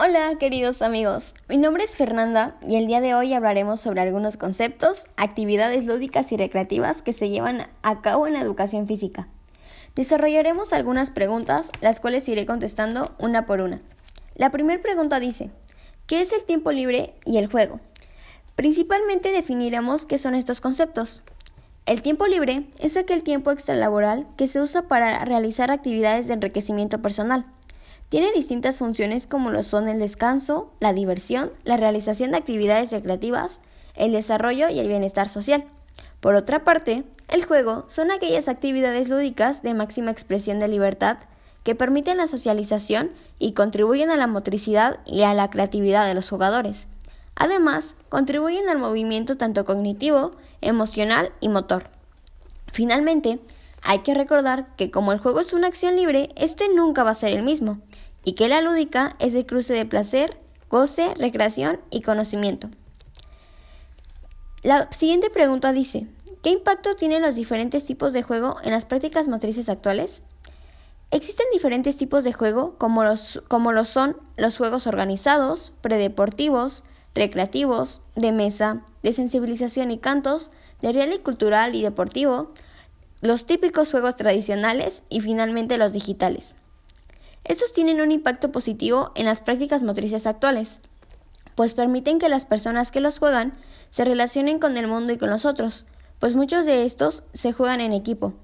Hola queridos amigos, mi nombre es Fernanda y el día de hoy hablaremos sobre algunos conceptos, actividades lúdicas y recreativas que se llevan a cabo en la educación física. Desarrollaremos algunas preguntas, las cuales iré contestando una por una. La primera pregunta dice, ¿qué es el tiempo libre y el juego? Principalmente definiremos qué son estos conceptos. El tiempo libre es aquel tiempo extralaboral que se usa para realizar actividades de enriquecimiento personal tiene distintas funciones como lo son el descanso, la diversión, la realización de actividades recreativas, el desarrollo y el bienestar social. Por otra parte, el juego son aquellas actividades lúdicas de máxima expresión de libertad que permiten la socialización y contribuyen a la motricidad y a la creatividad de los jugadores. Además, contribuyen al movimiento tanto cognitivo, emocional y motor. Finalmente, hay que recordar que como el juego es una acción libre, este nunca va a ser el mismo, y que la lúdica es el cruce de placer, goce, recreación y conocimiento. La siguiente pregunta dice, ¿qué impacto tienen los diferentes tipos de juego en las prácticas motrices actuales? Existen diferentes tipos de juego como los, como lo son los juegos organizados, predeportivos, recreativos, de mesa, de sensibilización y cantos, de real y cultural y deportivo, los típicos juegos tradicionales y finalmente los digitales. Estos tienen un impacto positivo en las prácticas motrices actuales, pues permiten que las personas que los juegan se relacionen con el mundo y con los otros, pues muchos de estos se juegan en equipo.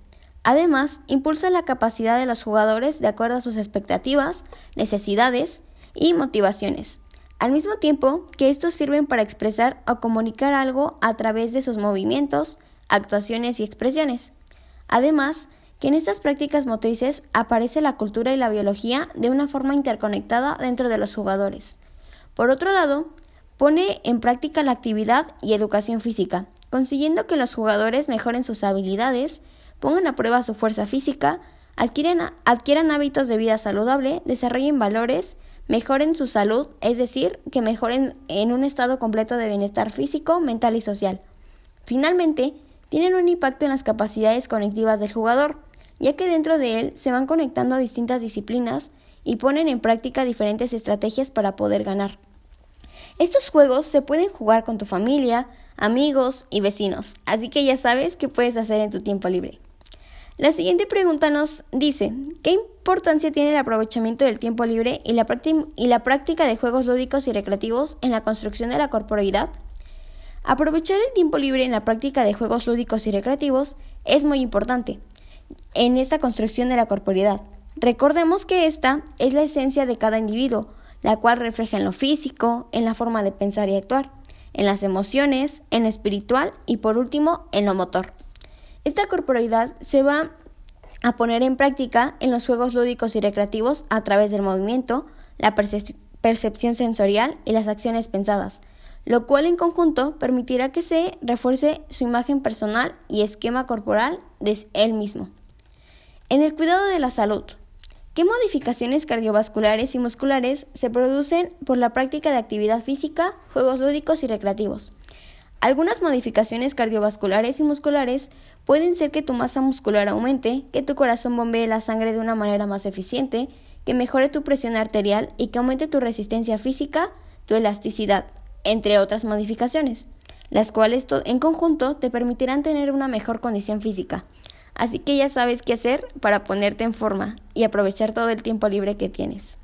Además, impulsa la capacidad de los jugadores de acuerdo a sus expectativas, necesidades y motivaciones, al mismo tiempo que estos sirven para expresar o comunicar algo a través de sus movimientos, actuaciones y expresiones. Además, que en estas prácticas motrices aparece la cultura y la biología de una forma interconectada dentro de los jugadores. Por otro lado, pone en práctica la actividad y educación física, consiguiendo que los jugadores mejoren sus habilidades, pongan a prueba su fuerza física, adquieran, adquieran hábitos de vida saludable, desarrollen valores, mejoren su salud, es decir, que mejoren en un estado completo de bienestar físico, mental y social. Finalmente, tienen un impacto en las capacidades conectivas del jugador, ya que dentro de él se van conectando a distintas disciplinas y ponen en práctica diferentes estrategias para poder ganar. Estos juegos se pueden jugar con tu familia, amigos y vecinos, así que ya sabes qué puedes hacer en tu tiempo libre. La siguiente pregunta nos dice, ¿qué importancia tiene el aprovechamiento del tiempo libre y la, y la práctica de juegos lúdicos y recreativos en la construcción de la corporalidad? Aprovechar el tiempo libre en la práctica de juegos lúdicos y recreativos es muy importante en esta construcción de la corporidad. Recordemos que esta es la esencia de cada individuo, la cual refleja en lo físico, en la forma de pensar y actuar, en las emociones, en lo espiritual y por último en lo motor. Esta corporalidad se va a poner en práctica en los juegos lúdicos y recreativos a través del movimiento, la percepción sensorial y las acciones pensadas, lo cual en conjunto permitirá que se refuerce su imagen personal y esquema corporal de él mismo. En el cuidado de la salud, ¿qué modificaciones cardiovasculares y musculares se producen por la práctica de actividad física, juegos lúdicos y recreativos? Algunas modificaciones cardiovasculares y musculares pueden ser que tu masa muscular aumente, que tu corazón bombee la sangre de una manera más eficiente, que mejore tu presión arterial y que aumente tu resistencia física, tu elasticidad, entre otras modificaciones, las cuales en conjunto te permitirán tener una mejor condición física. Así que ya sabes qué hacer para ponerte en forma y aprovechar todo el tiempo libre que tienes.